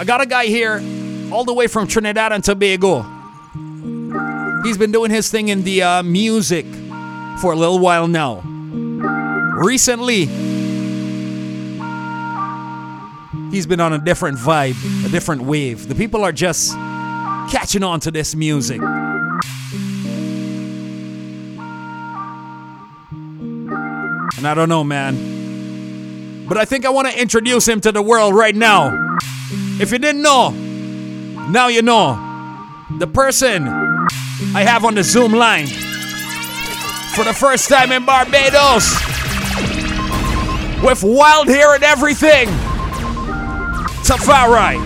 I got a guy here all the way from Trinidad and Tobago. He's been doing his thing in the uh, music for a little while now. Recently, he's been on a different vibe, a different wave. The people are just catching on to this music. And I don't know, man. But I think I want to introduce him to the world right now. If you didn't know, now you know. The person I have on the Zoom line for the first time in Barbados with wild hair and everything. Tafari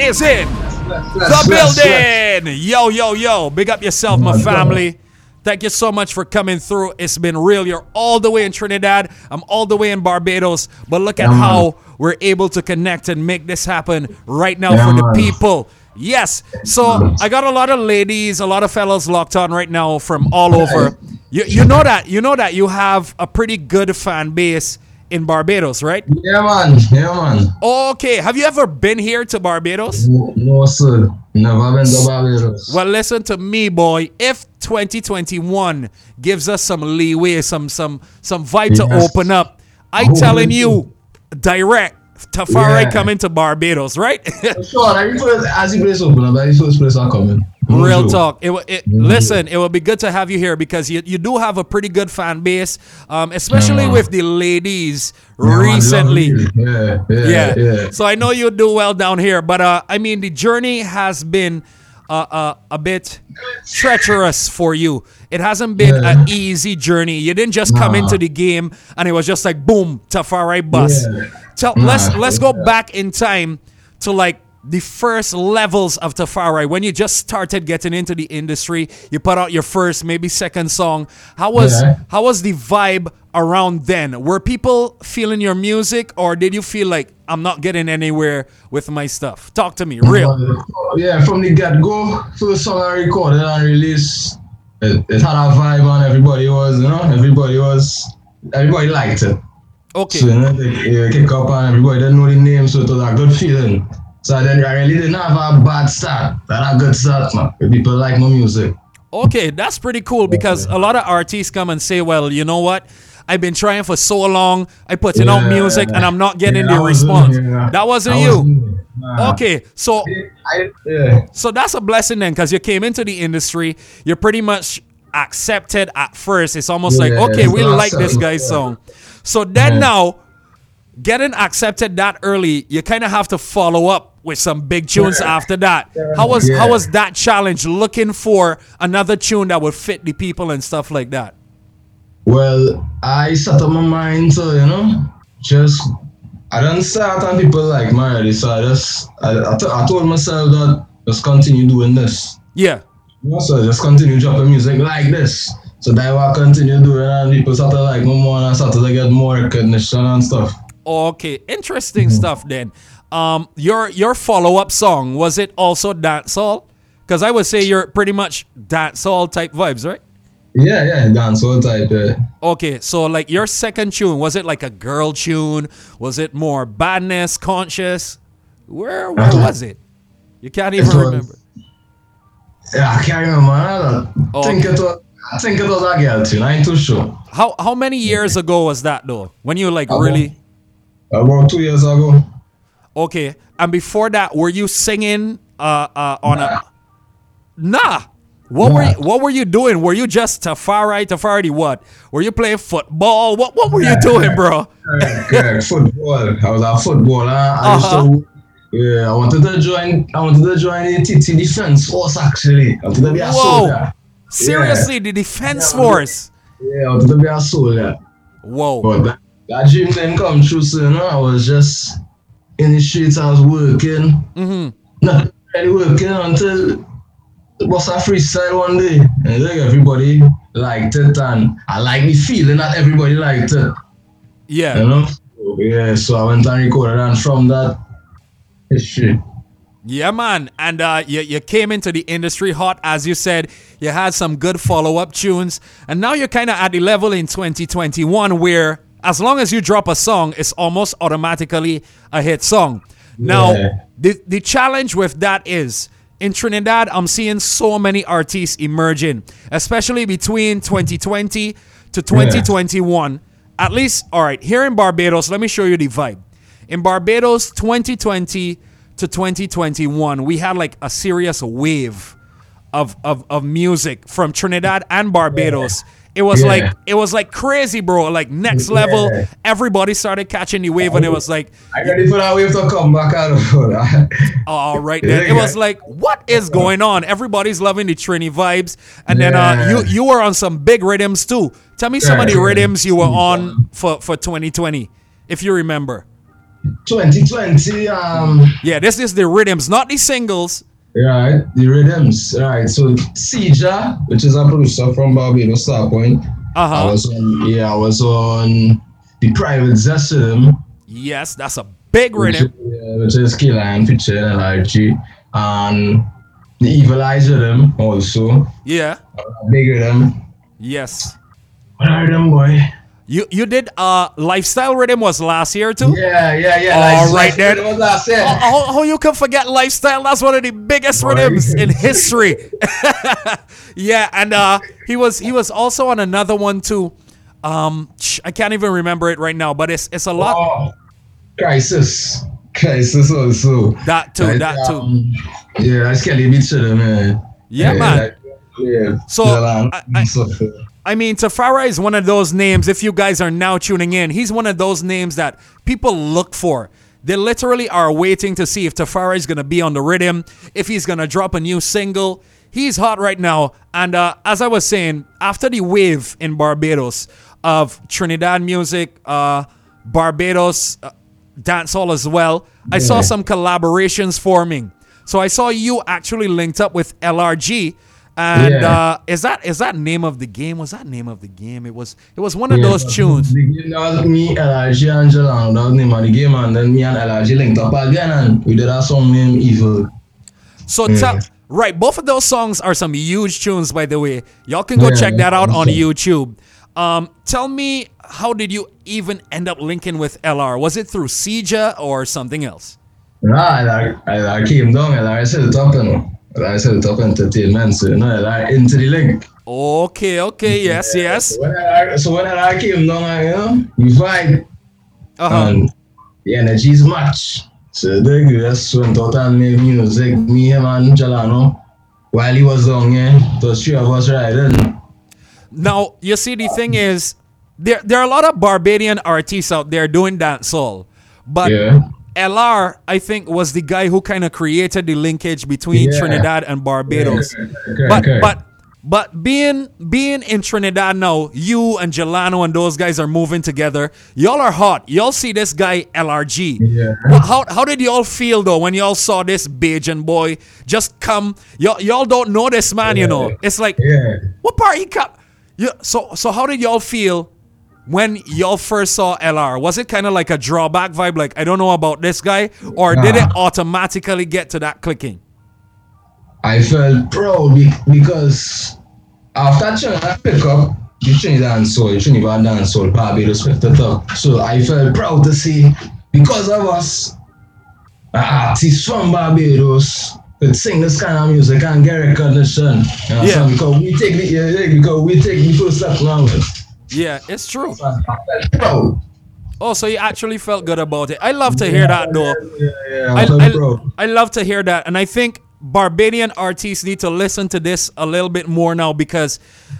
is in the building. Yo, yo, yo. Big up yourself, my family. Thank you so much for coming through. It's been real. You're all the way in Trinidad. I'm all the way in Barbados. But look at how we're able to connect and make this happen right now for the people. Yes. So I got a lot of ladies, a lot of fellows locked on right now from all over. You, you know that you know that you have a pretty good fan base in Barbados, right? Yeah, man. Yeah, man. Okay. Have you ever been here to Barbados? No, no, sir. Never been to Barbados. Well, listen to me, boy. If 2021 gives us some leeway, some some some vibe to open up, I Oh, telling you, direct Tafari Yeah. coming to Barbados, right? Sure, like, first, as the place open up, that's the place I'm coming. Real joke. talk. It, wa- it listen. It will be good to have you here because you, you do have a pretty good fan base, um, especially Yeah. with the ladies Yeah, recently. Yeah, yeah, yeah. yeah. So I know you do well down here, but uh, I mean the journey has been uh, uh, a bit treacherous for you. It hasn't been Yeah. an easy journey. You didn't just come into the game and it was just like boom, Tafari bus. Yeah. Tell, Nah, let's let's go back in time to like the first levels of Tafari when you just started getting into the industry. You put out your first, maybe second song. How was Yeah. how was the vibe around then? Were people feeling your music, or did you feel like I'm not getting anywhere with my stuff? Talk to me, real. Uh, yeah, from the get go, first song I recorded and released, it, it had a vibe and everybody was, you know, everybody was, everybody liked it. So, Okay, you know, they, yeah, kick up and everybody didn't know the name, so it was a good feeling. So then I really didn't have a bad start. Had a good start, man. People like my music. okay, that's pretty cool because a lot of artists come and say, "Well, you know what." I've been trying for so long. I putting out Yeah. music and I'm not getting Yeah, the response. here. That wasn't you. wasn't. Nah. Okay, so I, yeah. So that's a blessing then, because you came into the industry, you're pretty much accepted at first. It's almost like, okay, we like this guy's yeah. song. So then Yeah. now, getting accepted that early, you kind of have to follow up with some big tunes Yeah. after that. How was how was that challenge? Looking for another tune that would fit the people and stuff like that. Well, I set up my mind to, you know, just I don't start on people like already, so I just I, I, t- I told myself that just continue doing this. Yeah. So just continue dropping music like this. So that I continue doing and people start like me more and I start to get more recognition and stuff. Okay, interesting stuff then. Um, your your follow up song was it also dancehall? Because I would say you're pretty much dancehall type vibes, right? Yeah, yeah, dancehall type, yeah. Okay, so like your second tune was it like a girl tune? Was it more badness, conscious? Where where Uh-huh. was it? You can't even was- remember. Yeah, I can't remember. I Oh. think it was I think it was a girl tune, I ain't too sure. How how many years ago was that though? When you like Uh-huh. really About two years ago. okay? And before that, were you singing uh uh on a nah? What were you, what were you doing? Were you just Tafari Tafari what? Were you playing football? What what were you doing, bro? Correct, correct. football. I was a footballer. I Uh-huh. to. Yeah, I wanted to join. I wanted to join the TT Defense Force. Actually, I wanted to be a Whoa. soldier. Seriously, the defense Yeah, force. Yeah, I wanted to be a soldier. Whoa. But that, that dream didn't come true. So I was just in the streets. I was working. Mm-hmm. Not really working until it was a freestyle one day, and like everybody liked it, and I like the feeling that everybody liked it. Yeah. You know? So, yeah, so I went and recorded and from that history. Yeah, man. And uh, you, you came into the industry hot, as you said. You had some good follow up tunes. And now you're kind of at the level in 2021 where, as long as you drop a song, it's almost automatically a hit song. Now, Yeah. the the challenge with that is in Trinidad, I'm seeing so many artists emerging, especially between 2020 to 2021. At least, all right, here in Barbados, let me show you the vibe. In Barbados, 2020 to 2021, we had like a serious wave of of, of music from Trinidad and Barbados. It was Yeah. like it was like crazy, bro. Like next level. Yeah. Everybody started catching the wave, and it was like, I ready for that wave to come back out of all right, then it was like, what is going on? Everybody's loving the Trini vibes, and then uh, you you were on some big rhythms too. Tell me some of the rhythms you were on for for 2020, if you remember. 2020. Um, Yeah, this is the rhythms, not the singles. Right, the rhythms. Right, so Sija, which is a producer from Barbados, Starpoint. Uh I huh. was on, yeah, I was on the private Zessim. Yes, that's a big which, rhythm. yeah, which is Killian Pitcher and LRG. And the Evil Eyes Rhythm also. Yeah. Big Rhythm. Yes. What are them, boy? You you did uh lifestyle rhythm was last year too. Yeah, yeah, yeah. All like- right then. Was I said? How, how you can forget lifestyle? That's one of the biggest Boy. rhythms in history. yeah, and uh, he was he was also on another one too. Um, I can't even remember it right now, but it's it's a lot. Oh, Crisis. Crisis also. That too, Like, that too. um, Yeah, that's Kelly Beach Rhythm, man. Yeah, man. like, yeah. So, Jalan, I- I- so, I mean, Tafari is one of those names. If you guys are now tuning in, he's one of those names that people look for. They literally are waiting to see if Tafari is gonna be on the rhythm, if he's gonna drop a new single. He's hot right now, and uh, as I was saying, after the wave in Barbados of Trinidad music, uh, Barbados uh, dancehall as well, I saw some collaborations forming. So I saw you actually linked up with LRG. And Yeah. uh, is that is that name of the game? Was that name of the game? It was it was one of yeah, those tunes. The game was me, LRG, and Jalan. That was name of the game, and then me and LRG linked up again, and we did a song named Evil. So Yeah. tell right, both of those songs are some huge tunes, by the way. Y'all can go check that out on. YouTube. Um, tell me, how did you even end up linking with LR? Was it through Sija or something else? Nah, LR, LR came down, LR set it up, LR set it up entertainment, so you know, LR into the link. Okay, okay, yes, yes. So when LR, so when LR came down, I, you know, we. Uh-huh. and the energies match. So they just went out and made music, me, him, and Jalano. While he was down here, those three of us riding. Now, you see, the thing is, there there are a lot of Barbadian artists out there doing dancehall, but Yeah. LR, I think, was the guy who kind of created the linkage between Yeah. Trinidad and Barbados. Okay, but okay. but but being being in Trinidad now, you and Jelano and those guys are moving together. Y'all are hot. Y'all see this guy LRG. Yeah. Well, how how did y'all feel though when y'all saw this Bajan boy just come? Y'all y'all don't know this man, you know. It's like Yeah. what part he come? Yeah. So so how did y'all feel when y'all first saw LR? Was it kind of like a drawback vibe, like I don't know about this guy, or did it automatically get to that clicking? I felt proud because after Trinidad pick up, the Trinidad and Soul, Trinidad dance Soul, Barbados picked it up. So I felt proud to see, because of us, artists from Barbados could sing this kind of music and get recognition. You know, Yeah. so because we take the because we take the first step now. Yeah, it's true. Proud. Oh, so you actually felt good about it. I love to hear that though. Yeah, yeah, I, I, I, love to hear that. And I think Barbadian artists need to listen to this a little bit more now because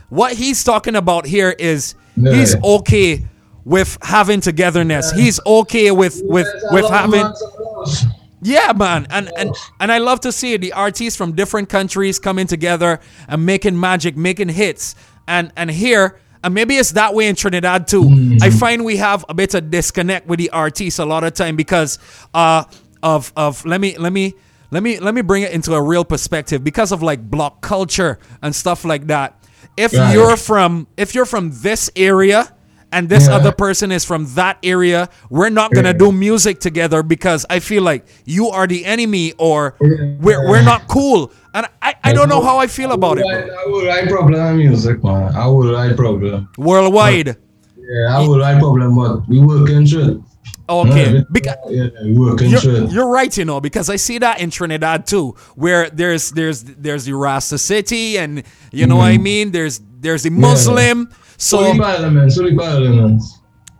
what he's talking about here is he's okay with having togetherness. He's okay with with with having lots of love. yeah, man, and and and I love to see the artists from different countries coming together and making magic, making hits, and and here. And maybe it's that way in Trinidad too. I find we have a bit of disconnect with the artists a lot of time because uh, of of let me let me let me let me bring it into a real perspective because of like block culture and stuff like that. If you're from if you're from this area and this Yeah. other person is from that area, we're not gonna Yeah. do music together because I feel like you are the enemy or Yeah. we're we're not cool. And I, I don't know how I feel about it. I, Bro. I would write problem music, man. I would write problem. Worldwide. Yeah, I would write problem, but we working through it. Okay, Yeah, because yeah, you're, you're right, you know, because I see that in Trinidad too, where there's there's there's the Rasta city, and you know what I mm. mean. There's there's the Muslim, so Solely Parliament, solely Parliament.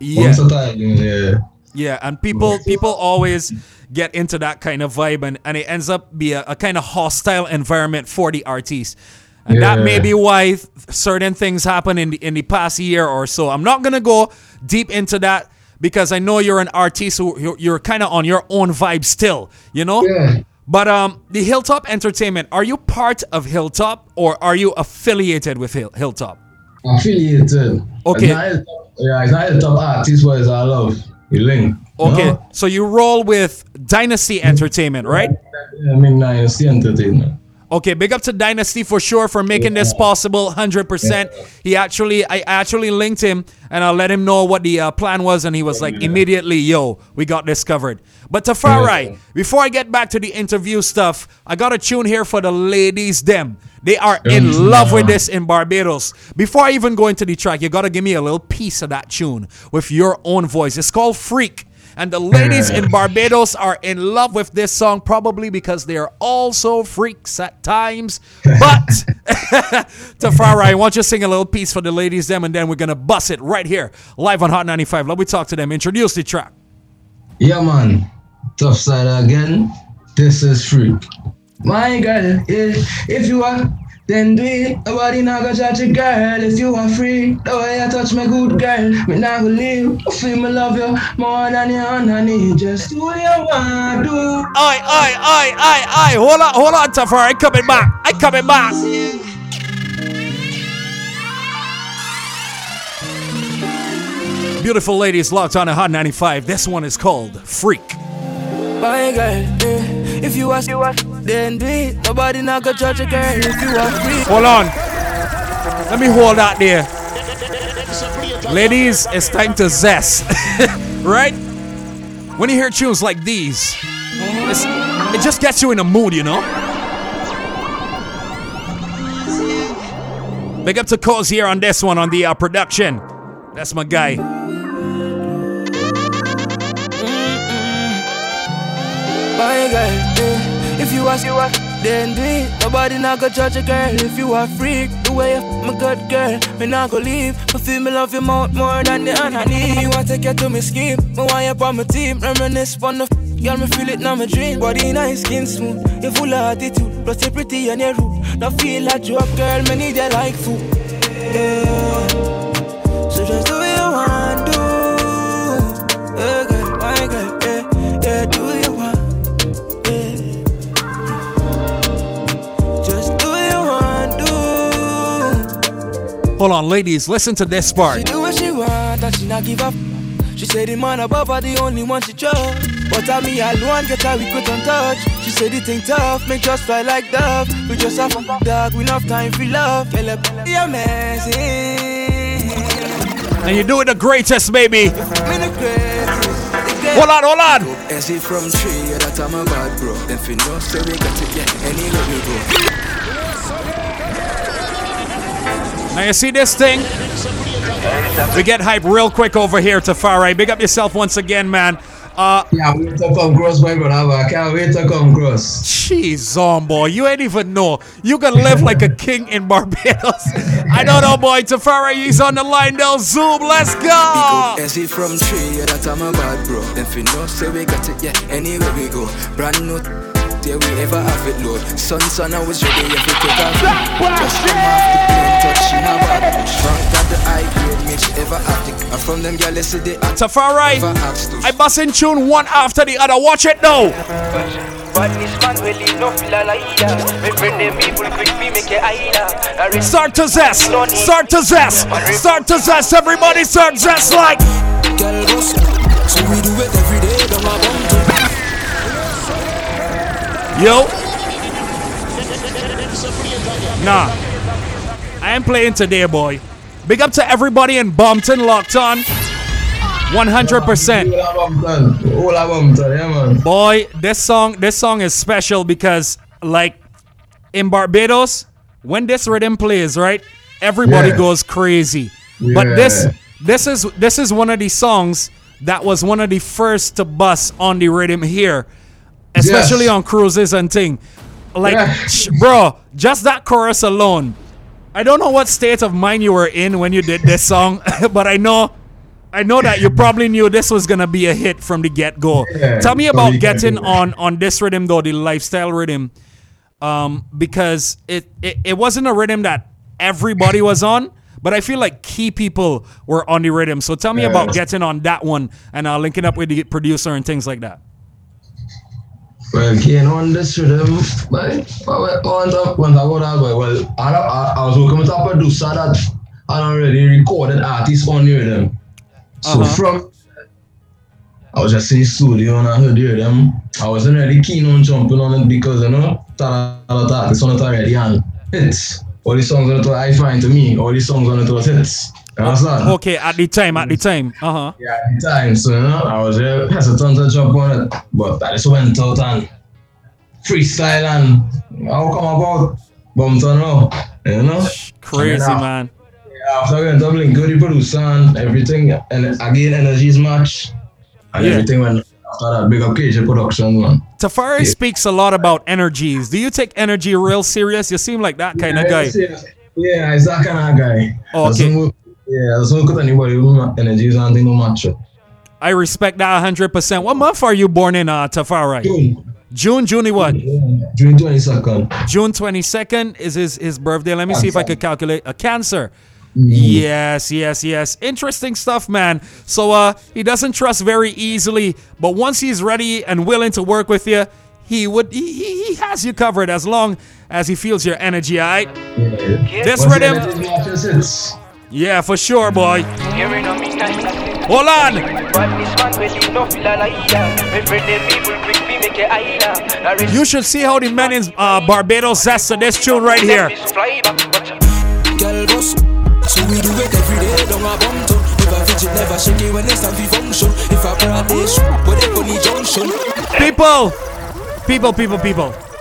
yeah, Once a time, yeah. yeah, and people people always get into that kind of vibe, and, and it ends up be a, a kind of hostile environment for the artists. And that may be why certain things happen in the in the past year or so. I'm not gonna go deep into that because I know you're an artist who you're, you're kind of on your own vibe still, you know. Yeah. But um, the Hilltop Entertainment, are you part of Hilltop or are you affiliated with Hill- Hilltop? Affiliated. Okay. It's top, yeah, it's not a top artist, but it's I love. You link. Okay, No? so you roll with Dynasty Entertainment, right? I mean, Dynasty Entertainment. Okay, big up to Dynasty for sure for making this possible 100%. He actually, I actually linked him and I let him know what the uh, plan was, and he was like, immediately, yo, we got this covered. But Tafari, Yeah. before I get back to the interview stuff, I got a tune here for the ladies, them. They are in love with this in Barbados. Before I even go into the track, you gotta give me a little piece of that tune with your own voice. It's called Freak. And the ladies in Barbados are in love with this song, probably because they are also freaks at times. But Tafari, why don't you sing a little piece for the ladies, them, and then we're gonna bust it right here, live on Hot 95. Let me talk to them. Introduce the track. Yeah, man. Tough side again. This is freak. My girl, yeah. If you are, then do it. Nobody not gonna judge a girl. If you are free, the way I touch my good girl, me not gonna leave. I feel me love you more than you underneath. Just do what you want do. Oi, oi, oi, oi, oi. Hold on, hold on, Tafari. I coming back. I coming back. Beautiful ladies locked on a Hot 95. This one is called Freak. My girl, eh, if you ask, then do it. Nobody not gonna judge a girl if you are free. Hold on. Let me hold that there. Ladies, it's time to zest. right? When you hear tunes like these, it just gets you in a mood, you know? Big up to Cause here on this one on the uh, production. That's my guy. My girl, eh, if you ask, then do it. Nobody not gonna judge a girl if you are freak. The way you f- my good girl, me not gonna leave. Me feel me love you more, more than the underneath. Me want to take you to me scheme, me want you on my team. Reminisce on the f- girl, me feel it now my dream. Body nice, skin smooth, you full of attitude. Plus you pretty and you rude. Now feel like you up, girl, me need you like food. Yeah. So just Hold on, ladies, listen to this She part. do what she want and she not give up. She said the man above her the only one she trust. But I me alone get her we quit on touch. She said the thing tough, make just fly like dove. We just have a dog, we enough time for love. Feel up, you amazing. And you do it the greatest, baby. Me the greatest, the greatest. Hold on, hold on. As if from tree, that I'm a bad bro. Then fi know, say we got it, yeah, anywhere we go. Now you see this thing? We get hype real quick over here Tafari. Big up yourself once again, man. Uh, Can't wait to come cross, my brother. I can't wait to come cross. jeez, on boy, you ain't even know. You can live like a king in Barbados. I don't know, boy. Tafari, he's on the line now. Zoom, let's go. As if from tree, yeah, that I'm a bad bro. Then fi know, say we got it, yeah, anywhere we go. Brand new, yeah, we ever have it load. Sun, sun, I was ready, yeah, we take off. Just come off the plane, touching a bad Strong got the high grade, make she ever have it. And from them, girl, see the act, Tafari, ever ask to. I bust in tune one after the other. Watch it now. But this man will leave no feel like that. Me friend them people quick me make it higher. Start to zest. Start to zest. Start to zest. Everybody start zest like. Girl. So we do it every day, Yo. Nah. I am playing today, boy. Big up to everybody in Bompton locked on. 100%. All of them done. All of them done, yeah, man. Boy, this song this song is special because like in Barbados, when this rhythm plays, right? Everybody Yeah. goes crazy. Yeah. But this this is this is one of these songs that was one of the first to bust on the rhythm here, especially Yes. on cruises and thing. Like, Yeah. sh- bro, just that chorus alone. I don't know what state of mind you were in when you did this song, but I know, I know that you probably knew this was gonna be a hit from the get go. Yeah, Tell me about getting on on this rhythm though, the lifestyle rhythm, um, because it, it it wasn't a rhythm that everybody was on. But I feel like key people were on the rhythm. So tell me Yeah. about getting on that one and uh, linking up with the producer and things like that. Getting on this rhythm, but on top, when I go that way, well, I, I, I was working with a producer that I already recorded artists on the rhythm. So Uh-huh. from I was just in the studio and I heard the rhythm. I wasn't really keen on jumping on it because you know, a lot of artists on it already and hits. All the songs on it I find to me, all the songs on it was hits. Understand? Okay, at the time, at the time. Uh huh. Yeah, at the time, so you know, I was very hesitant to jump on it, but I just went out and freestyle and how come about bumped on up, you know? Crazy, man. After going doubling, good the producer and everything, and again, energies match, and Yeah. everything went after that big up KJ production, man. Tafari Yeah. speaks a lot about energies. Do you take energy real serious? You seem like that kind of guy. Yeah, it's that kind of guy. Oh, okay. Yeah, I don't work with anybody my energies and no match. I respect that 100%. What month are you born in, uh, Tafari? June, June, June what? June 22nd. June 22nd is his, his birthday. Let me see if I could calculate. A cancer. Yes, yes, yes. Interesting stuff, man. So uh he doesn't trust very easily, but once he's ready and willing to work with you, he would he, he, he has you covered as long as he feels your energy, alright? Yeah. This rhythm, the energies matches, it's- yeah, for sure, boy. Hearing on me nice and Hold on. But this man will you no feel like that Me friend them people quick me make it higher I You should see how the men in uh, Barbados zest to this tune right here. Fly back, but Girl boss, so we do it every day. Don't bum to. Never fidget, never shake it when it's time for function. If I brought this, but they on the junction. People, people, people, people.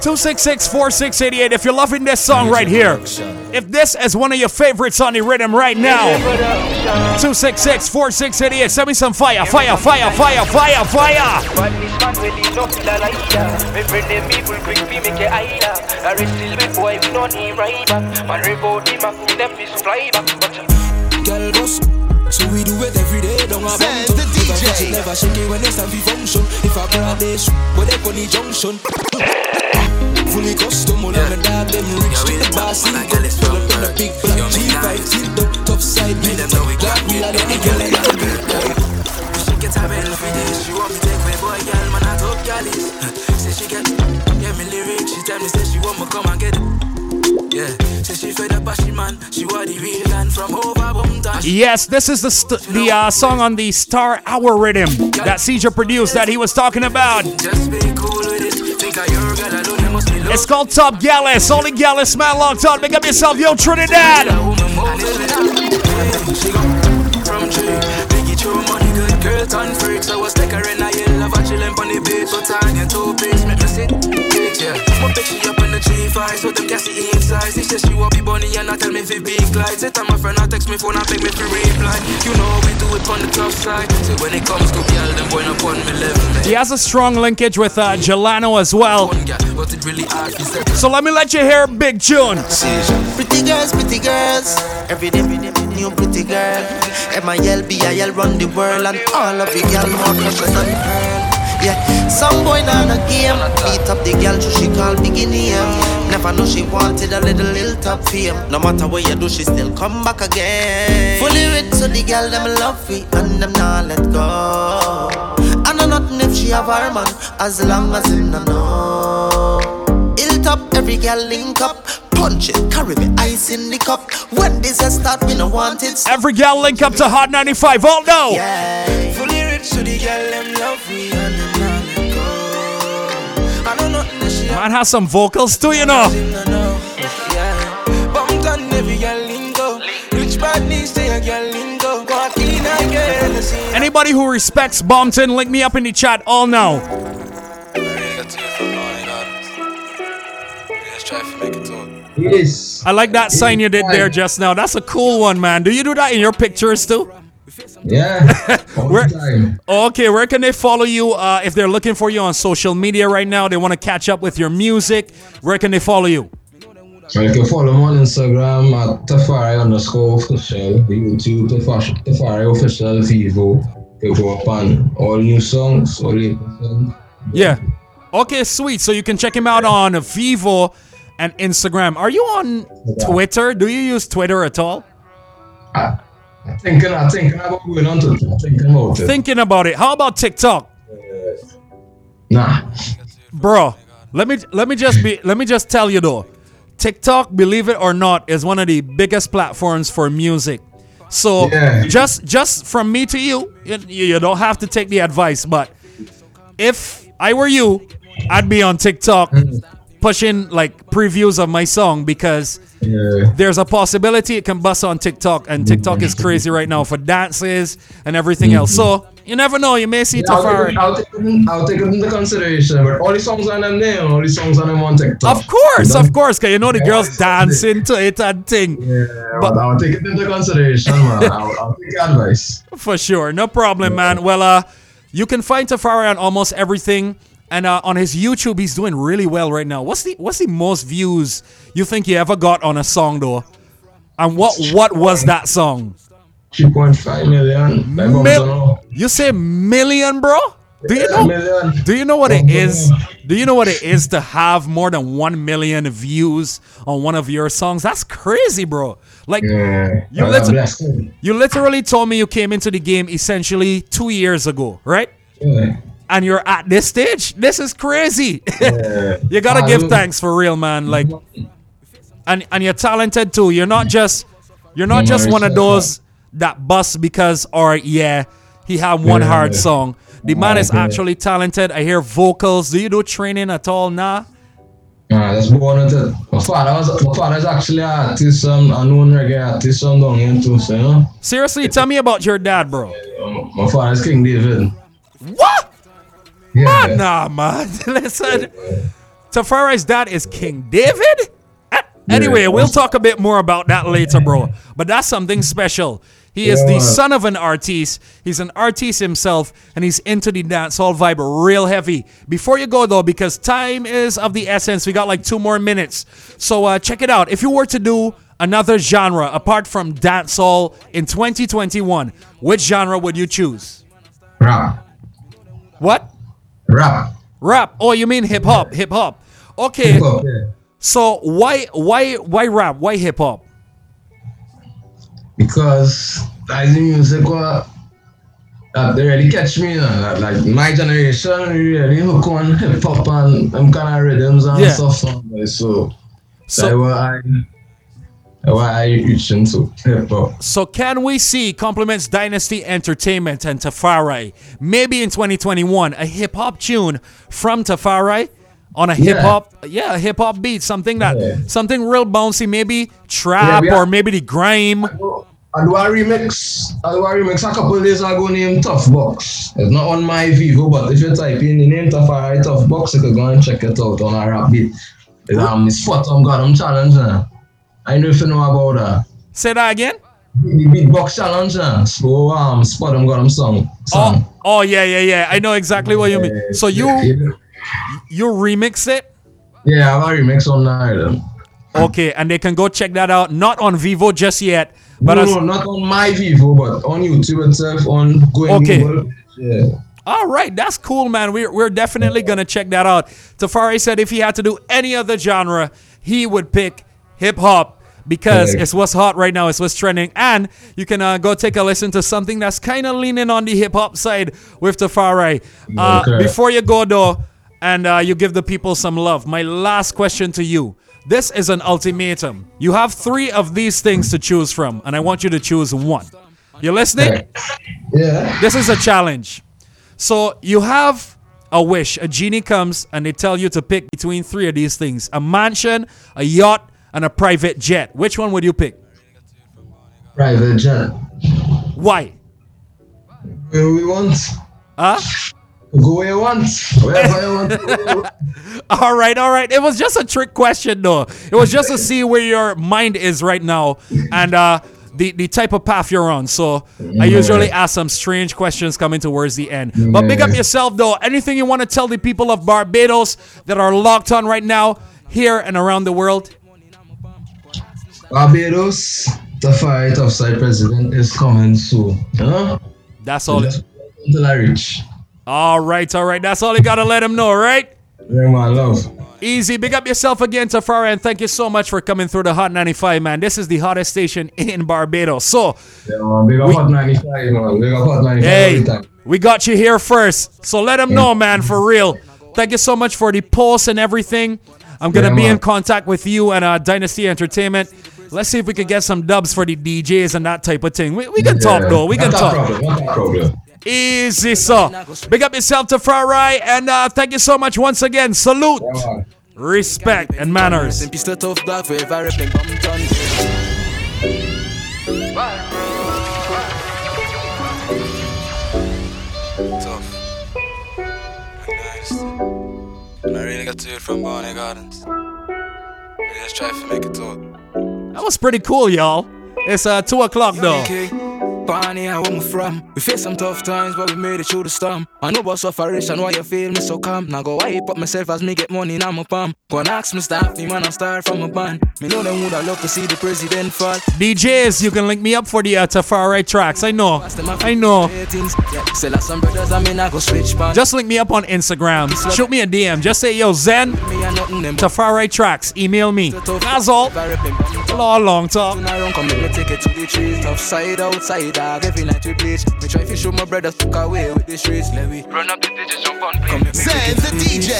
266-4688 if you're loving this song right here. If this is one of your favorites on the rhythm right now. 266-4688 send me some fire, fire, fire, fire, fire, fire. But this man will you no feel like that Me friend them people quick me make it higher I rest still with boy we no need right back Man report him up with them fish fly back But Girl boss, so we do it every day. Don't a DJ. never shake it when it's time for function. If I brought this, but they on the junction. Fully custom, all of my dog them rich to the boss. Pull up in the big black G5, tilt up, top side, me them know we got me like any girl in She get a bell for this. She want me take my boy, girl, man, I girl is. Say she get, yeah, me lyrics. She tell me say she want me come and get it. Yeah, Yes, this is the st- the uh, song on the Star Hour rhythm that Sija produced that he was talking about. It's called Top Gallus. Only Gallus, man, long time. Make up yourself, yo, Trinidad. I was decorating I yellow, but she on the but I get two page, make me sit. Yeah, my picture G5 So they can see inside She says she will be bunny and I tell me if it be glide Say time my friend I text me phone I beg me to reply. You know we do it on the tough side. So when it comes to girl them boy up on me level. He has a strong linkage with uh, Gelano as well. So let me let you hear Big June. Pretty girls, pretty girls. Every day, every day new pretty girl. M-I-L-B-I-L run the world And all of the girls more precious than pearl yeah, some boy down a game. Beat up the girl, so she call biggie name. Never know she wanted a little, little top fame. No matter what you do, she still come back again. Fully rich, so the girl them love me. And them not let go. And I know nothing if she have her man. As long as him no know. Hilltop, every girl link up. Punch it, carry me ice in the cup. When this a start, we no want it. Every gal link up to Hot 95. All know. Yeah. Fully rich, so the girl them love me Man has some vocals too, you know. no, no. Yeah. Bumped on every girl lingo. Rich bad needs to a girl lingo. Walk in a girl, I see. Anybody who respects Bompton, link me up in the chat. All know. Yes. I like that sign you did there just now. That's a cool one, man. Do you do that in your pictures too? Yeah. Where- Okay, where can they follow you uh, if they're looking for you on social media right now? They want to catch up with your music. Where can they follow you? So you can follow me on Instagram at Tafari underscore official, YouTube Tafari, official Vevo. You go up on all new songs, all new songs. Yeah. Okay, sweet. So you can check him out on Vevo and Instagram. Are you on Twitter? Do you use Twitter at all? I'm thinking, I'm thinking about going on to thinking about it. Thinking about it. How about TikTok? nah. Bro, let me let me just be let me just tell you though. TikTok, believe it or not, is one of the biggest platforms for music. So Yeah. just just from me to you, you, you don't have to take the advice, but if I were you, I'd be on TikTok mm. Pushing like previews of my song because Yeah. there's a possibility it can bust on TikTok, and TikTok is crazy right now for dances and everything else. So you never know, you may see Yeah, I'll, take Tafari. it, I'll, take it I'll take it into consideration, but all the songs on them there, all the songs on them on TikTok. Of course, of course, cause you know the Yeah, girls dancing to it and thing. Yeah, But- but I'll take it into consideration, man. I'll, I'll take advice. For sure, no problem, man. Well, uh, you can find Tafari on almost everything, and uh, on his YouTube, he's doing really well right now. What's the what's the most views you think he ever got on a song though? And what what was that song? 3.5 million. Mil- you say million, bro? Do you know? Do you know what it is? Do you know what it is to have more than one million views on one of your songs? That's crazy, bro. Like Yeah. You God listen- bless him. you literally told me you came into the game essentially two years ago, right? Yeah. And you're at this stage. This is crazy. Yeah. you gotta I give will- thanks for real, man. Like, and and you're talented too. You're not just you're not just one of those that bust because or yeah, he had one Yeah. hard song. The man is actually talented. I hear vocals. Do you do training at all? Nah. Nah, that's born with it. My father was my father's actually an artist, um, a known reggae artist from down here too, so you know. Seriously, tell me about your dad, bro. Um, my father's King David. Yeah. Nah, man. Listen, Tafari's dad is King David. Anyway, Yeah. we'll talk a bit more about that later, bro. But that's something special. He is the son of an artist. He's an artist himself, and he's into the dancehall vibe real heavy. Before you go though, because time is of the essence, we got like two more minutes. So uh, check it out. If you were to do another genre apart from dancehall in 2021, which genre would you choose? Rap. What? Rap. Rap. Oh, you mean hip hop? Hip hop. Okay. Hip hop, yeah. So why why why rap? Why hip hop? Because that's the music what that they really catch me, you know. Like, like my generation really hook on hip hop and them kind of rhythms and Yeah. stuff. So, so that's So why I why into hip hop. so can we see Compliments Dynasty Entertainment and Tafari maybe in 2021 a hip hop tune from Tafari on a hip hop yeah, a hip hop beat something that Yeah. something real bouncy maybe trap are- or maybe the grime. I do a remix. I do a remix a couple days ago named Tough Box. It's not on my Vevo, but if you type in the name Tafari Tough Box, you can go and check it out on a rap beat. It's um, it's Spot on Gotham Challenge. Uh. I know if you know about that. Say that again? The beatbox challenge, uh. so um, Spot on Gotham song. song. Oh, oh yeah, yeah, yeah. I know exactly what you mean. So you yeah, you remix it? yeah, I have a remix on that. Okay, and they can go check that out. Not on Vevo just yet, but no, as, no, not on my Vevo, but on YouTube itself, on going Okay. Google. Yeah. All right, that's cool, man. We're, we're definitely going to check that out. Tafari said if he had to do any other genre, he would pick hip hop because it's what's hot right now, it's what's trending. And you can uh, go take a listen to something that's kind of leaning on the hip hop side with Tafari. Uh, Okay. Before you go, though, and uh, you give the people some love, my last question to you. This is an ultimatum. You have three of these things to choose from, and I want you to choose one. You listening? Yeah. This is a challenge. So you have a wish. A genie comes and they tell you to pick between three of these things: a mansion, a yacht, and a private jet. Which one would you pick? Private jet. Why? Where we want. Huh? Go where you want. Wherever you want. to. All right, all right. It was just a trick question, though. It was just to see where your mind is right now. And uh, the, the type of path you're on. So I usually ask some strange questions coming towards the end. But big up yourself though. Anything you want to tell the people of Barbados that are locked on right now here and around the world? Barbados, the fight outside president is coming soon. Huh? That's all. Just until I reach. All right, all right. That's all you gotta let him know, right? Yeah, man, love. Easy. Big up yourself again, Tafari, and thank you so much for coming through the Hot 95, man. This is the hottest station in Barbados. So, Yeah, man. Big up Hot 95, man. Big up Hot 95 hey, every time. we got you here first. So let them know, man, for real. Thank you so much for the posts and everything. I'm gonna Yeah, be man. in contact with you and uh, Dynasty Entertainment. Let's see if we could get some dubs for the DJs and that type of thing. We, we can talk though. We can Not that talk. Problem, not problem. Easy, so. Big up yourself Tafari, and uh, thank you so much once again. Salute, Yeah, respect, and manners. Simple still tough dog forever rapping Bumpton. Tough. Nice. And I really got to it from Barney Gardens. I just try to make it talk. That was pretty cool, y'all. It's uh, 2 o'clock though. Okay. Barney, I where me from. We face some tough times, but we made it through the storm. I know about sufferation, why you feel me so calm. Now go wipe up myself as me get money in my palm. Go and ask me staff, me man, I start from a band. Me know them would I love to see the president fall. DJs, you can link me up for the uh, Tafari tracks. I know. I know. Still have some brothers, I mean, I go switch pan. Just link me up on Instagram. Shoot me a DM. Just say, yo, Zen, me and nothing them. Tafari tracks. Email me. That's all. Long, long talk. Turn around, come make me take it to the trees. Tough side, outside, dog. Every night we bleach. Me try to show my brothers fuck away with the streets. Let me Run up the digits, jump on come make Zen, the DJ.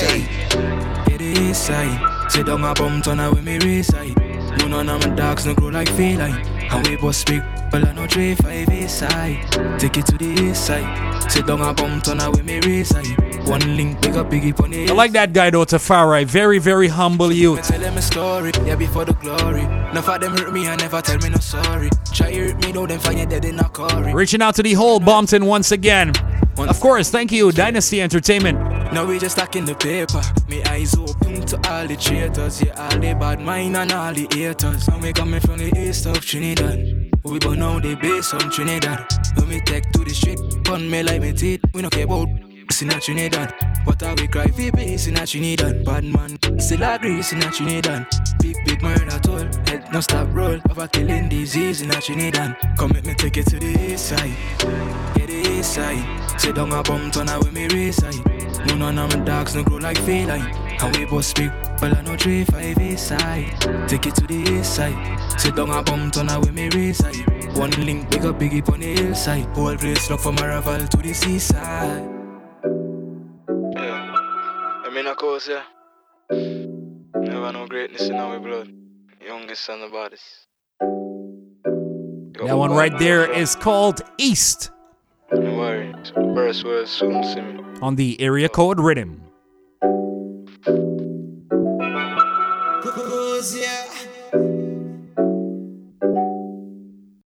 Get the east side. Sit down a bum turn away me reside. No, none of my dogs no grow like feline. And we both speak, well I know three five east side. Take it to the east side. Sit down a bum turn away me reside. One link, big up biggie on the I like that guy though, Tafari. Very, very humble youth. tell them a story, yeah, before the glory. Enough of them hurt me and never tell me no sorry. Try hurt me, though, them find you dead in a curry. Reaching out to the whole Bompton once again. Of course, thank you, Dynasty Entertainment. Now we just stacking the paper. Me eyes open to all the traitors, yeah, all the bad mind and all the haters. And we coming from the east of Trinidad. We burn out the base on Trinidad. When we take to the street, pun me like me teeth. We no care about in a Trinidad. What are we cry for peace in a Trinidad? Bad man, still agree it's in a Trinidad. Big, big murder toll, head no stop roll. Of a killing disease in a Trinidad. Come make me take it to the east side. Yeah, the east side. Sit down a bum turn away me reside. No, none of my dogs no grow like feline. And we both speak, well I know three five east side. Take it to the east side. Sit down a bum turn away me reside. One link, big up biggie on the hillside. Whole place look from Maraval to the seaside. Yeah, I mean, of course, yeah. Never know greatness in our blood. Youngest son of bodies. That one right there is called East First will soon on the area code rhythm.